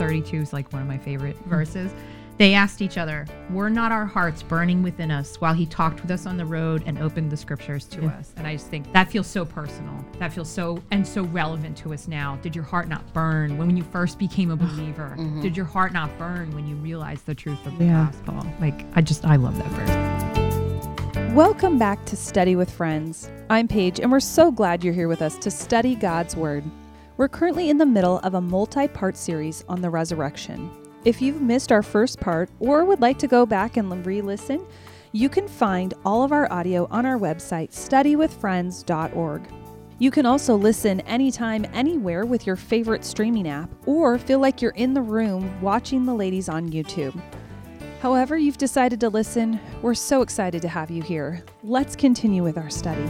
32 is like one of my favorite verses. They asked each other, Were not our hearts burning within us while he talked with us on the road and opened the scriptures to us? And I just think that feels so personal. That feels so and so relevant to us now. Did your heart not burn when when you first became a believer? Mm-hmm. Did your heart not burn when you realized the truth of the Yeah. gospel? Like, I just, I love that verse. Welcome back to Study with Friends. I'm Paige, and we're so glad you're here with us to study God's Word. We're currently in the middle of a multi part series on the resurrection. If you've missed our first part or would like to go back and re listen, you can find all of our audio on our website, studywithfriends.org. You can also listen anytime, anywhere with your favorite streaming app, or feel like you're in the room watching the ladies on YouTube. However, you've decided to listen, we're so excited to have you here. Let's continue with our study.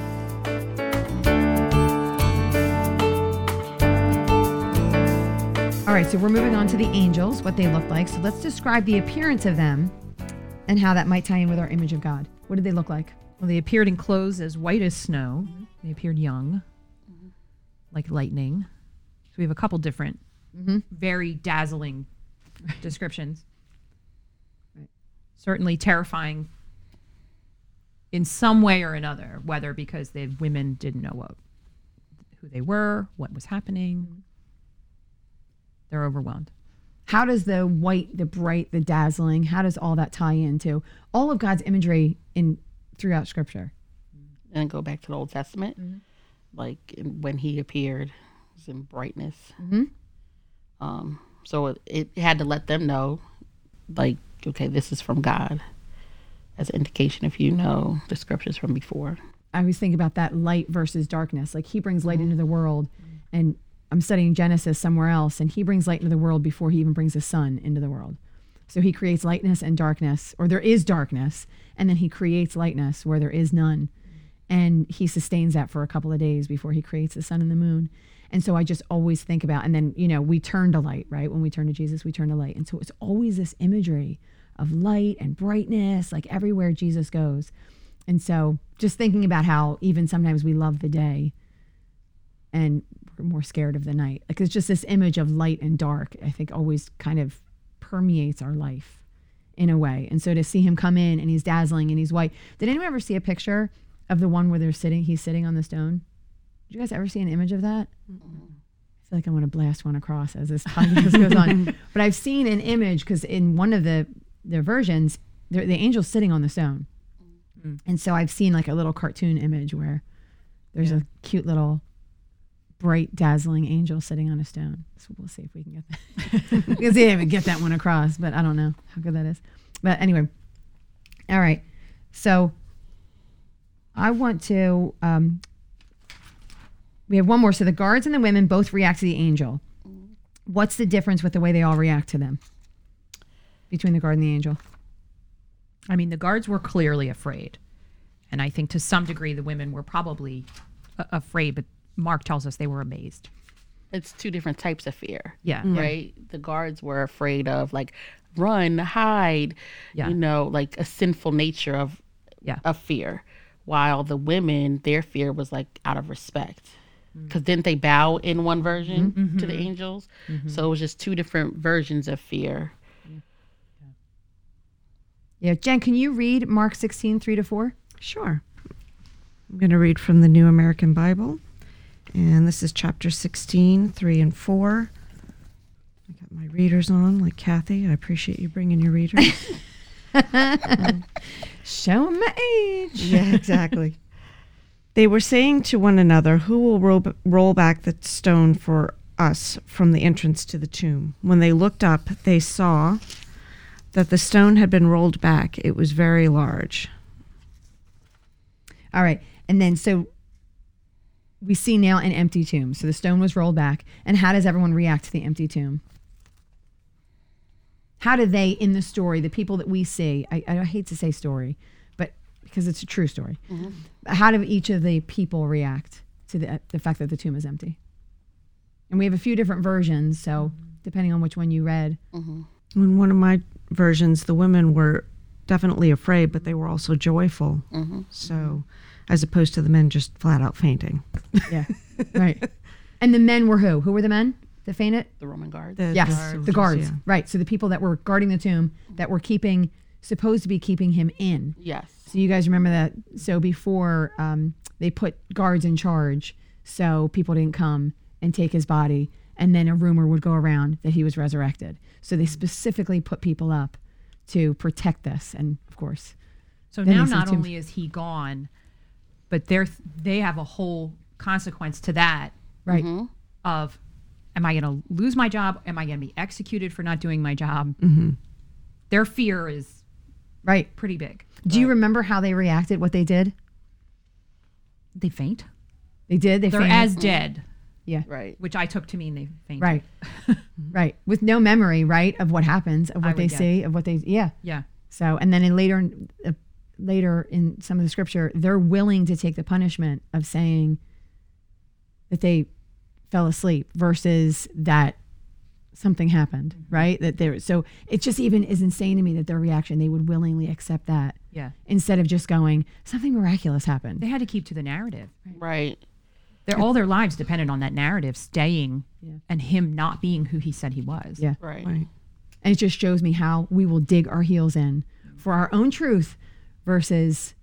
All right, so we're moving on to the angels, what they look like. So let's describe the appearance of them and how that might tie in with our image of God. What did they look like? Well, they appeared in clothes as white as snow. Mm-hmm. They appeared young, mm-hmm. like lightning. So we have a couple different, mm-hmm. very dazzling descriptions. Certainly terrifying in some way or another, whether because the women didn't know what, who they were, what was happening. They're overwhelmed. How does the white, the bright, the dazzling, how does all that tie into all of God's imagery in throughout scripture? and go back to the Old Testament, Mm-hmm. like when he appeared, it was in brightness. Mm-hmm. Um, so it, it had to let them know, like, okay, this is from God, as an indication if you know the scriptures from before. I always think about that light versus darkness. Like he brings light into the world, and I'm studying Genesis somewhere else, and he brings light into the world before he even brings the sun into the world. So he creates lightness and darkness, or there is darkness, and then he creates lightness where there is none. And he sustains that for a couple of days before he creates the sun and the moon. And so I just always think about, and then, you know, we turn to light, right? When we turn to Jesus, we turn to light. And so it's always this imagery of light and brightness, like everywhere Jesus goes. And so just thinking about how even sometimes we love the day and more scared of the night. Like it's just this image of light and dark, I think always kind of permeates our life in a way. And so to see him come in and he's dazzling and he's white. Did anyone ever see a picture of the one where they're sitting, he's sitting on the stone? Did you guys ever see an image of that? I feel like I want to blast one across as this podcast goes on. But I've seen an image because in one of the the versions, the, the angel's sitting on the stone, mm. and so I've seen like a little cartoon image where there's a cute little bright, dazzling angel sitting on a stone. So we'll see if we can get that. see if we get that one across, but I don't know how good that is. But anyway, all right. So I want to. Um, we have one more. So the guards and the women both react to the angel. What's the difference with the way they all react to them between the guard and the angel? I mean, the guards were clearly afraid. And I think to some degree the women were probably afraid, but Mark tells us they were amazed. It's two different types of fear. Mm-hmm. Yeah. Right? The guards were afraid of, like, run, hide, Yeah. you know, like a sinful nature of, Yeah. of fear. While the women, their fear was like out of respect. Mm. Because didn't they bow in one version mm-hmm. to the mm-hmm. angels? So it was just two different versions of fear. Yeah, Jen, can you read Mark 16, 3 to 4? Sure. I'm going to read from the New American Bible. And this is chapter 16, 3 and 4. I got my readers on, like Kathy. I appreciate you bringing your readers. Um, Show 'em my age. yeah, exactly. They were saying to one another, Who will roll, roll back the stone for us from the entrance to the tomb? When they looked up, they saw that the stone had been rolled back. It was very large. All right. And then so we see now an empty tomb. So the stone was rolled back. And how does everyone react to the empty tomb? How do they, in the story, the people that we see, I, I hate to say story, but because it's a true story, mm-hmm. how do each of the people react to the, the fact that the tomb is empty? And we have a few different versions. So mm-hmm. depending on which one you read, mm-hmm. In one of my versions, the women were definitely afraid, but they were also joyful. So, as opposed to the men just flat out fainting. yeah, right. And the men were who? Who were the men? that fainted? The Roman guards. The- Yes, soldiers, the guards. yeah. Right. So the people that were guarding the tomb that were keeping, supposed to be keeping him in. yes. So you guys remember that? So before um, they put guards in charge, so people didn't come and take his body, and then a rumor would go around that he was resurrected. So they specifically put people up to protect this, and of course, So now not only is he gone, but they're they have a whole consequence to that right? of am I going to lose my job? Am I going to be executed for not doing my job? Mm-hmm. Their fear is Right. pretty big. Do you remember how they reacted? What they did? They faint. They did. They They're fainted? as dead, Yeah. Right. which I took to mean they fainted. right, right, with no memory, right, of what happens, of I what they would see, of what they, yeah. Yeah. So, and then in later, uh, later in some of the scripture, they're willing to take the punishment of saying that they fell asleep versus that something happened, mm-hmm. right? That there. So it just even is insane to me that their reaction they would willingly accept that Yeah. instead of just going something miraculous happened. They had to keep to the narrative. Right. Their all their lives depended on that narrative staying Yeah. and him not being who he said he was. Yeah. Right. Right. And it just shows me how we will dig our heels in mm-hmm. for our own truth versus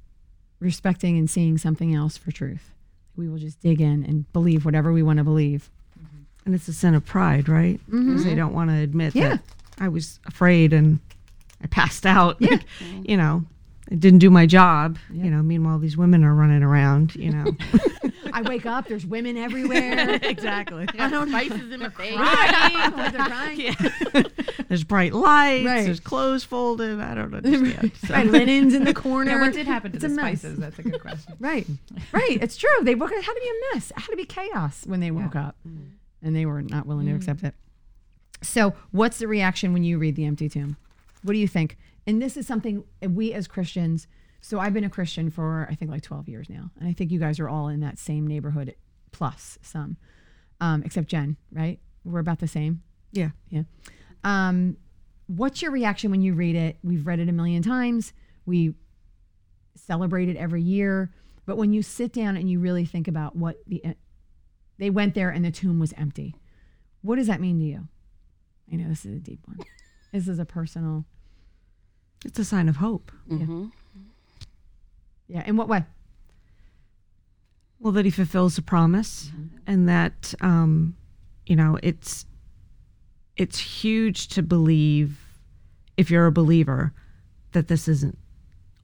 respecting and seeing something else for truth. We will just dig in and believe whatever we want to believe. Mm-hmm. And it's a sin of pride, right? Mm-hmm. Because they don't want to admit Yeah. that I was afraid and I passed out. Yeah. Like, you know, I didn't do my job. You know, meanwhile, these women are running around, you know. I wake up, there's women everywhere. exactly. I don't spices in the face. They're crying. There's bright lights, Right. there's clothes folded. I don't understand. So- Right, linens in the corner. Yeah, what did happen to It's the spices? That's a good question. Right, right. It's true. They woke. Up. It had to be a mess. It had to be chaos when they woke up, mm-hmm. and they were not willing to mm-hmm. accept it. So, what's the reaction when you read the empty tomb? What do you think? And this is something we as Christians. So I've been a Christian for I think like twelve years now, and I think you guys are all in that same neighborhood, plus some, um, except Jen. Right? We're about the same. yeah. Yeah. Um, what's your reaction when you read it? We've read it a million times. We celebrate it every year. But when you sit down and you really think about what the they went there and the tomb was empty, what does that mean to you? I know this is a deep one. This is a personal. It's a sign of hope. hmm Yeah. In what way? Well, that he fulfills a promise, and that um, you know it's it's huge to believe if you're a believer that this isn't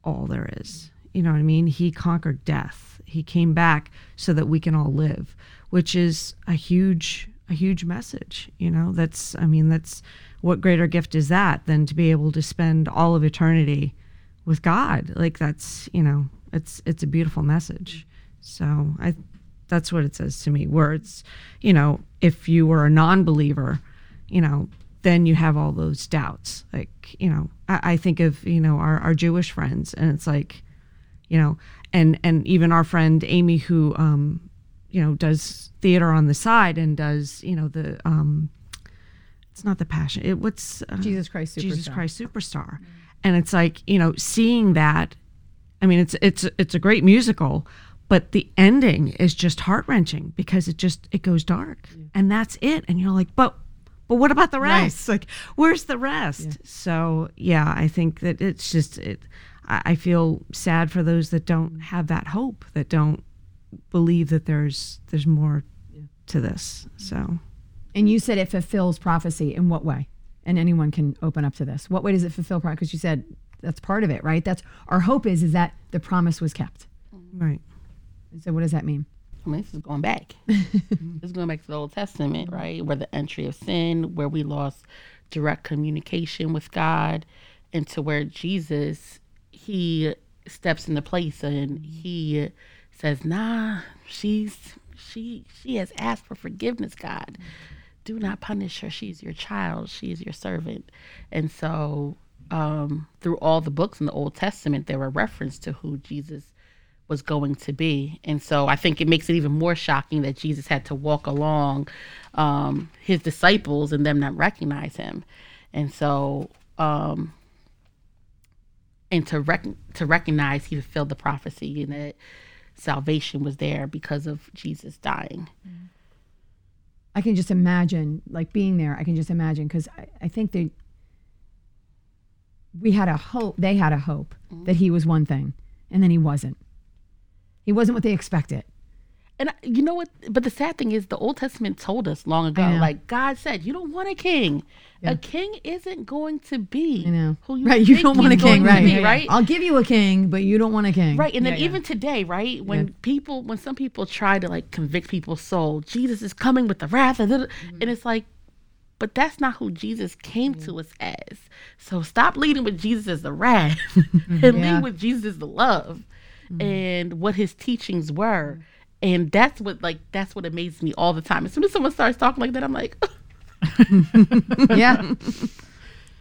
all there is. You know what I mean? He conquered death. He came back so that we can all live, which is a huge a huge message. You know, that's I mean that's what greater gift is that than to be able to spend all of eternity with God. Like that's you know it's it's a beautiful message. So I that's what it says to me. Where it's you know if you were a non-believer, you know then you have all those doubts. Like you know I, I think of you know our our Jewish friends and it's like you know and and even our friend Amy who um you know does theater on the side and does you know the um it's not the passion it what's uh, Jesus Christ Jesus Superstar. Christ Superstar. And it's like, you know, seeing that I mean it's it's it's a great musical, but the ending is just heart-wrenching because it just it goes dark. And that's it. And you're like, "But but what about the Right. rest? Like where's the rest?" So, yeah, I think that it's just it I I feel sad for those that don't mm. have that hope, that don't believe that there's there's more to this. So, And you said it fulfills prophecy. In what way? And anyone can open up to this. What way does it fulfill prophecy? Because you said that's part of it, right? That's our hope is is that the promise was kept. right. And so, what does that mean? I mean, this is going back. this is going back to the Old Testament, right? Where the entry of sin, where we lost direct communication with God, and to where Jesus, he steps into place and he says, "Nah, she's she she has asked for forgiveness, God. Do not punish her. She's your child. She is your servant." And so, um, through all the books in the Old Testament, there were reference to who Jesus was going to be. And so I think it makes it even more shocking that Jesus had to walk along um, his disciples and them not recognize him. And so, um, and to rec- to recognize he fulfilled the prophecy and that salvation was there because of Jesus dying. I can just imagine, like being there. I can just imagine because I, I think they we had a hope. They had a hope mm-hmm. that he was one thing, and then he wasn't. He wasn't what they expected. And I- you know what? But the sad thing is, the Old Testament told us long ago, like God said, you don't want a king. Yeah. A king isn't going to be who you right? You don't want a king, right? be, right? I'll give you a king, but you don't want a king, Right, and then Yeah, yeah. even today, right, when people, when some people try to like convict people's soul, Jesus is coming with the wrath, and, mm-hmm. and it's like, but that's not who Jesus came to mm-hmm. us as. So stop leading with Jesus as the wrath, mm-hmm. and Yeah. lead with Jesus as the love, and what his teachings were, and that's what like that's what amazes me all the time. As soon as someone starts talking like that, I'm like, yeah.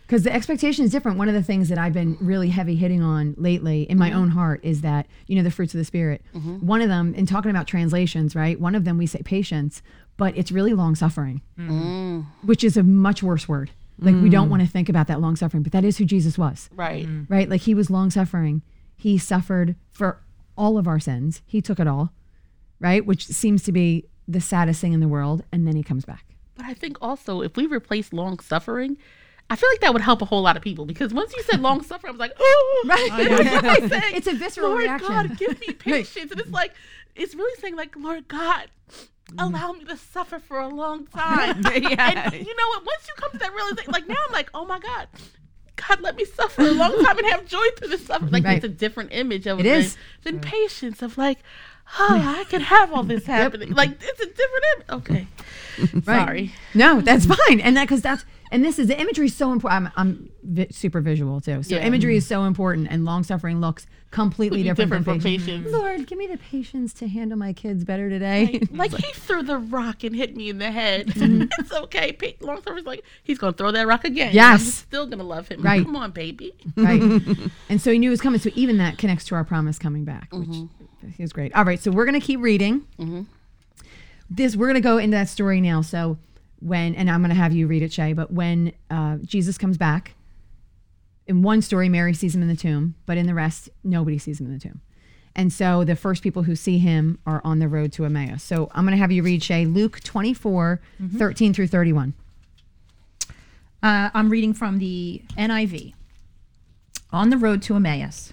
Because the expectation is different. One of the things that I've been really heavy hitting on lately in my mm-hmm. own heart is that, you know, the fruits of the Spirit. Mm-hmm. One of them, in talking about translations, right? One of them we say patience, but it's really long suffering, mm-hmm. which is a much worse word. Like, we don't mm. want to think about that long suffering, but that is who Jesus was, right, right? Like, he was long suffering. He suffered for all of our sins, he took it all, right? Which seems to be the saddest thing in the world. And then he comes back. But I think also if we replace long suffering, I feel like that would help a whole lot of people because once you said long suffering, I was like, oh, Right. It's like saying, It's a visceral Lord reaction. God, give me patience. And it's like, it's really saying, like, Lord God, Mm. allow me to suffer for a long time. And you know what? Once you come to that realization, like now I'm like, oh my God. God, let me suffer a long time and have joy through this suffering. Like Right. it's a different image of It than, is. than patience of like, oh, I can have all this happening. Like it's a different image. Okay, Right. sorry. No, that's fine. And that because that's and this is the imagery is so important. I'm, I'm vi- super visual too, so Yeah. imagery is so important. And long suffering looks completely different, Different from patience. patience. Lord, give me the patience to handle my kids better today. Like he threw the rock and hit me in the head. Mm-hmm. it's okay. Pa- Long suffering's like he's gonna throw that rock again. Yes. I'm still gonna love him. Right. Come on, baby. right. And so he knew it was coming. So even that connects to our promise coming back, which is great. All right, so we're gonna keep reading. This we're gonna go into that story now. So when and I'm gonna have you read it, Shay. But when uh, Jesus comes back, in one story, Mary sees him in the tomb, but in the rest, nobody sees him in the tomb. And so the first people who see him are on the road to Emmaus. So I'm going to have you read, Shay, Luke 24, 13 through 31. Uh, I'm reading from the NIV. On the road to Emmaus.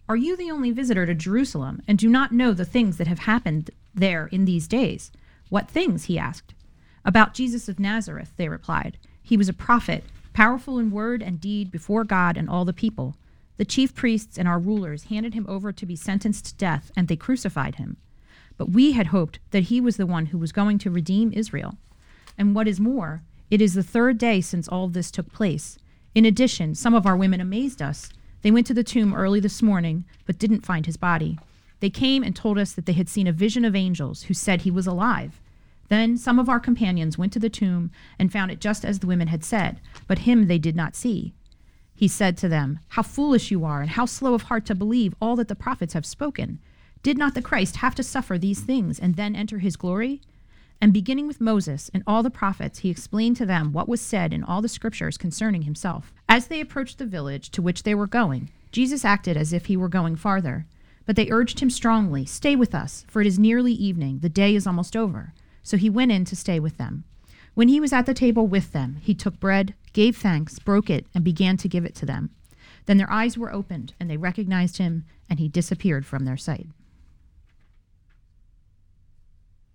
Are you the only visitor to Jerusalem, and do not know the things that have happened there in these days? What things? he asked. About Jesus of Nazareth, they replied. He was a prophet, powerful in word and deed before God and all the people. The chief priests and our rulers handed him over to be sentenced to death, and they crucified him. But we had hoped that he was the one who was going to redeem Israel. And what is more, it is the third day since all this took place. In addition, some of our women amazed us. They went to the tomb early this morning, but didn't find his body. They came and told us that they had seen a vision of angels who said he was alive. Then some of our companions went to the tomb and found it just as the women had said, but him they did not see. He said to them, How foolish you are, and how slow of heart to believe all that the prophets have spoken. Did not the Christ have to suffer these things and then enter his glory? And beginning with Moses and all the prophets, he explained to them what was said in all the scriptures concerning himself. As they approached the village to which they were going, Jesus acted as if he were going farther. But they urged him strongly, Stay with us, for it is nearly evening, the day is almost over. So he went in to stay with them. When he was at the table with them, he took bread, gave thanks, broke it, and began to give it to them. Then their eyes were opened, and they recognized him, and he disappeared from their sight.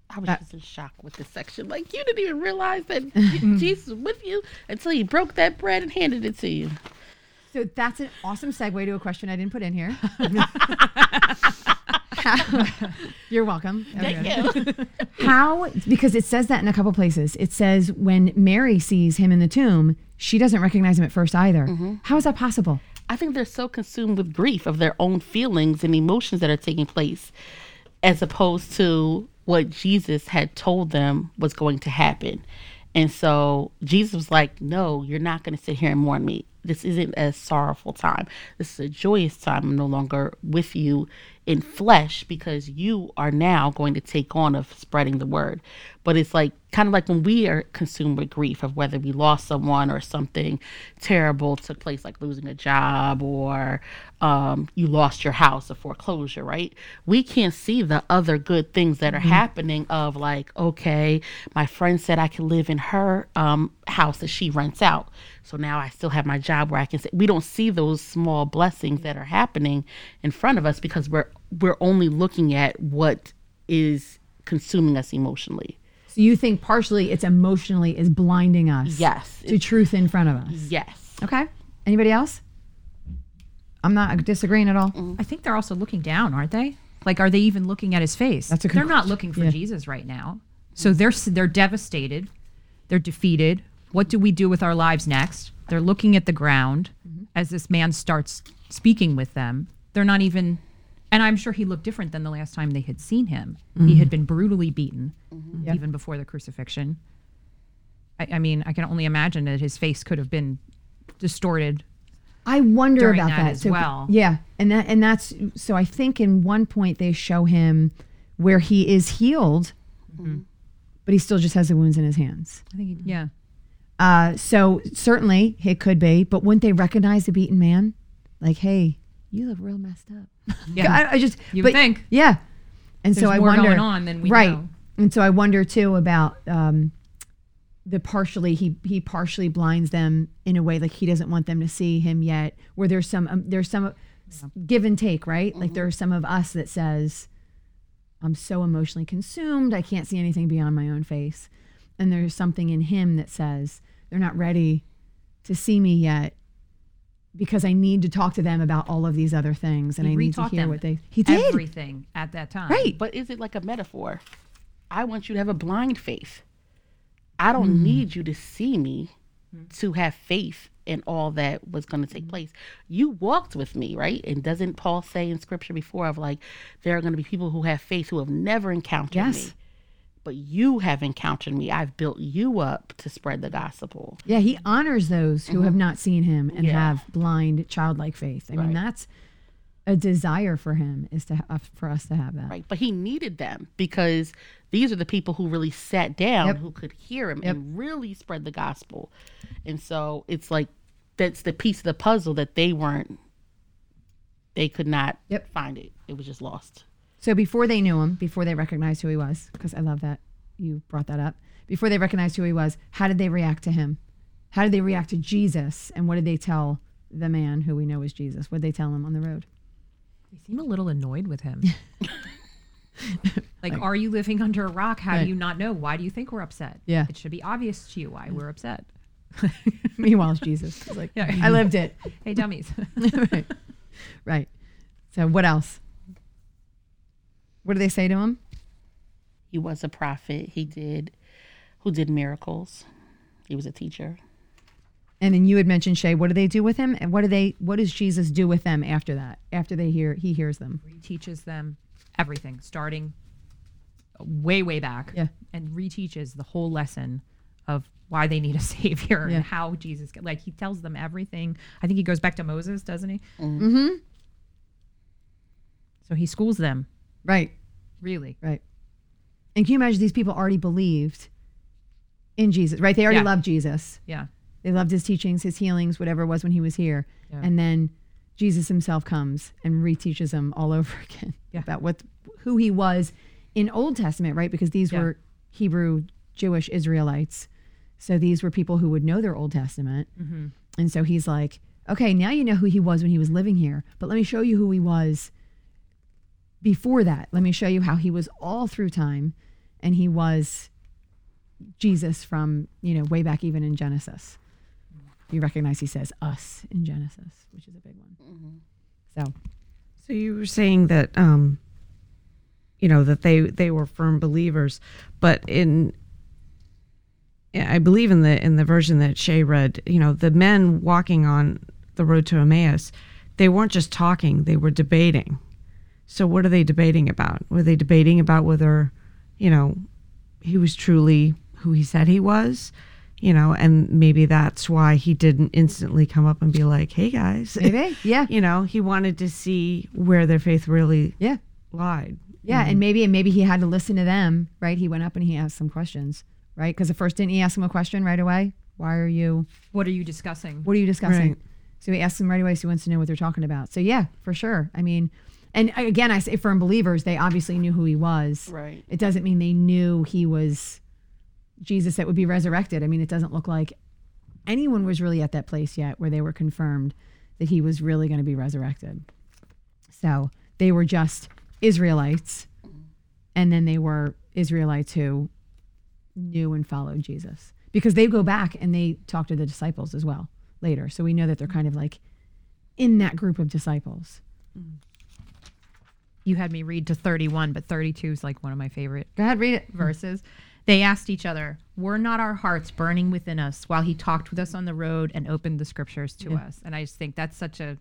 I was just in shock with this section. Like you didn't even realize that mm-hmm. Jesus was with you until he broke that bread and handed it to you. So that's an awesome segue to a question I didn't put in here. You're welcome. Thank Okay. you. How? Because it says that in a couple places. It says when Mary sees him in the tomb, she doesn't recognize him at first either. Mm-hmm. How is that possible? I think they're so consumed with grief of their own feelings and emotions that are taking place, as opposed to what Jesus had told them was going to happen. And so Jesus was like, No, you're not going to sit here and mourn me. this isn't a sorrowful time. This is a joyous time. I'm no longer with you in flesh because you are now going to take on of spreading the word. But it's like kind of like when we are consumed with grief of whether we lost someone or something terrible took place, like losing a job or um, you lost your house, a foreclosure, right? We can't see the other good things that are happening. Of like, okay, my friend said I can live in her um, house that she rents out. So now I still have my job where I can say we don't see those small blessings that are happening in front of us because we're we're only looking at what is consuming us emotionally. So you think partially it's emotionally is blinding us Yes. to truth in front of us. Yes. Okay. Anybody else? I'm not disagreeing at all. I think they're also looking down, aren't they? Like, are they even looking at his face? That's a good They're not looking for Yeah. Jesus right now. So they're they're devastated. They're defeated. What do we do with our lives next? They're looking at the ground Mm-hmm. as this man starts speaking with them. They're not even, and I'm sure he looked different than the last time they had seen him. Mm-hmm. He had been brutally beaten, Yep. even before the crucifixion. I, I mean, I can only imagine that his face could have been distorted. I wonder about that that, as So- well. Yeah, and that and that's so. I think in one point they show him where he is healed, Mm-hmm. but he still just has the wounds in his hands. I think, he, yeah. Uh, so certainly it could be, but wouldn't they recognize the beaten man? Like, hey, you look real messed up. Yeah. I, I just You but, think. yeah. And so I more wonder going on than we right. know. And so I wonder too about um, the partially he he partially blinds them in a way like he doesn't want them to see him yet. Where there's some um, there's some s- give and take, right? Like there's some of us that says I'm so emotionally consumed I can't see anything beyond my own face, and there's something in him that says they're not ready to see me yet because I need to talk to them about all of these other things and He I need to hear them what they he did everything at that time. right But is it like a metaphor? I want you to have a blind faith. I don't mm-hmm. need you to see me mm-hmm. to have faith in all that was going to take mm-hmm. place. You walked with me, right? And doesn't Paul say in scripture before of like there are going to be people who have faith who have never encountered Yes. me. But you have encountered me. I've built you up to spread the gospel. Yeah, he honors those who have not seen him and Mm-hmm. Yeah. have blind childlike faith. I mean, that's a desire for him is to have, for us to have that. Right. But he needed them because these are the people who really sat down, Yep. who could hear him Yep. and really spread the gospel. And so it's like that's the piece of the puzzle that they weren't, they could not Yep. find it. It was just lost. So before they knew him, before they recognized who he was, because I love that you brought that up. Before they recognized who he was, how did they react to him? How did they react to Jesus? And what did they tell the man who we know is Jesus? What did they tell him on the road? They seem a little annoyed with him. like, are you living under a rock? How Right. do you not know? Why do you think we're upset? Yeah. It should be obvious to you why we're upset. Meanwhile, it's Jesus. He's like, Yeah. I lived it. Hey, dummies. right. Right. So what else? What do they say to him? He was a prophet. He did, who did miracles. He was a teacher. And then you had mentioned Shay. What do they do with him? And what do they? What does Jesus do with them after that? After they hear, he hears them. reteaches them everything, starting way, way back. Yeah. And reteaches the whole lesson of why they need a savior Yeah. and how Jesus, like, he tells them everything. I think he goes back to Moses, doesn't he? Mm-hmm. So he schools them, Right. really. Right. And can you imagine these people already believed in Jesus, right? They already Yeah. loved Jesus. Yeah. They loved his teachings, his healings, whatever it was when he was here. Yeah. And then Jesus himself comes and reteaches them all over again Yeah. about what who he was in Old Testament, right? Because these Yeah. were Hebrew Jewish Israelites. So these were people who would know their Old Testament. Mm-hmm. And so he's like, okay, now you know who he was when he was living here, but let me show you who he was before that. Let me show you how he was all through time and he was Jesus from, you know, way back even in Genesis. You recognize he says us in Genesis, which is a big one. So, So you were saying that, um, you know, that they they were firm believers, but in, I believe in the in the version that Shay read, you know, the men walking on the road to Emmaus, they weren't just talking; they were debating. So what are they debating about? Were they debating about whether, you know, he was truly who he said he was, you know, and maybe that's why he didn't instantly come up and be like, "Hey guys," Maybe. Yeah. you know, he wanted to see where their faith really Yeah. lied. Yeah. And maybe and maybe he had to listen to them, right? He went up and he asked some questions, right? Because at first didn't he ask him a question right away? Why are you What are you discussing? what are you discussing? Right. So he asked them right away, so he wants to know what they're talking about. So yeah, for sure. I mean, and again, I say firm believers, they obviously knew who he was. Right. It doesn't mean they knew he was Jesus that would be resurrected. I mean, it doesn't look like anyone was really at that place yet where they were confirmed that he was really going to be resurrected. So they were just Israelites, and then they were Israelites who knew and followed Jesus because they go back and they talk to the disciples as well later. So we know that they're kind of like in that group of disciples. Mm. You had me read to 31, but 32 is like one of my favorite Go ahead, read it. verses. They asked each other, Were not our hearts burning within us while he talked with us on the road and opened the scriptures to Yeah. us? And I just think that's such a,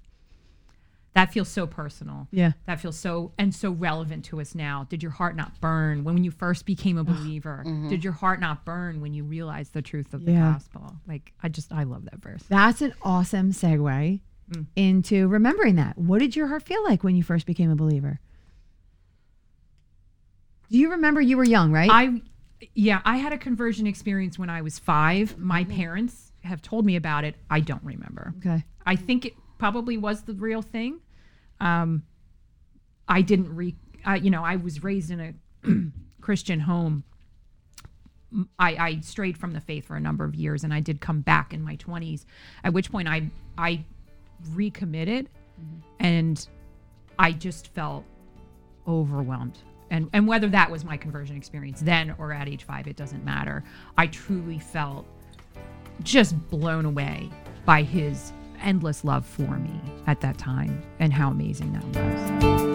that feels so personal. Yeah. That feels so, and so relevant to us now. Did your heart not burn when when you first became a believer? Did your heart not burn when you realized the truth of the Yeah. gospel? Like, I just, I love that verse. That's an awesome segue Mm. into remembering that. What did your heart feel like when you first became a believer? Do you remember you were young, right? I, yeah, I had a conversion experience when I was five. My parents have told me about it. I don't remember. okay. I think it probably was the real thing. Um, I didn't re, I, you know, I was raised in a Christian home. I, I strayed from the faith for a number of years, and I did come back in my twenties. At which point, I I recommitted, and I just felt overwhelmed. And and whether that was my conversion experience then or at age five, it doesn't matter. I truly felt just blown away by his endless love for me at that time and how amazing that was.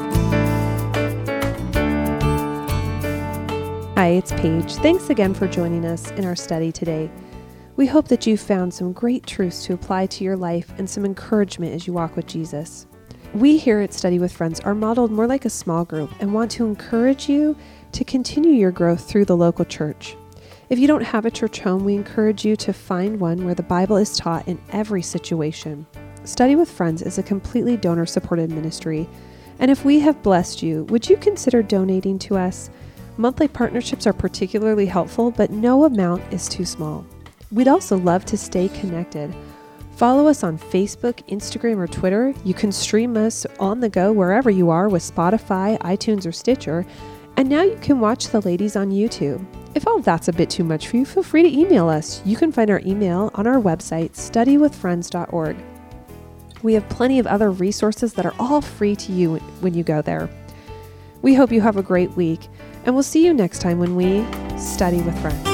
Hi, it's Paige. Thanks again for joining us in our study today. We hope that you found some great truths to apply to your life and some encouragement as you walk with Jesus. We here at Study with Friends are modeled more like a small group and want to encourage you to continue your growth through the local church. If you don't have a church home, we encourage you to find one where the Bible is taught in every situation. Study with Friends is a completely donor supported ministry, and if we have blessed you, would you consider donating to us? Monthly partnerships are particularly helpful, but no amount is too small. We'd also love to stay connected. Follow us on Facebook, Instagram, or Twitter. You can stream us on the go wherever you are with Spotify, iTunes, or Stitcher. And now you can watch the ladies on YouTube. If all that's a bit too much for you, feel free to email us. You can find our email on our website, studywithfriends.org. We have plenty of other resources that are all free to you when you go there. We hope you have a great week, and we'll see you next time when we study with friends.